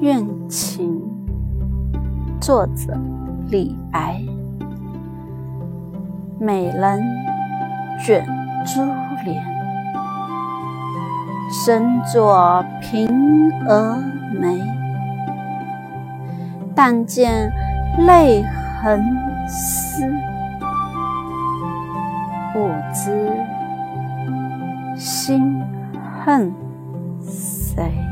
怨情，作者李白。美人卷珠帘，身作平蛾眉。但见泪痕湿，不知心恨谁。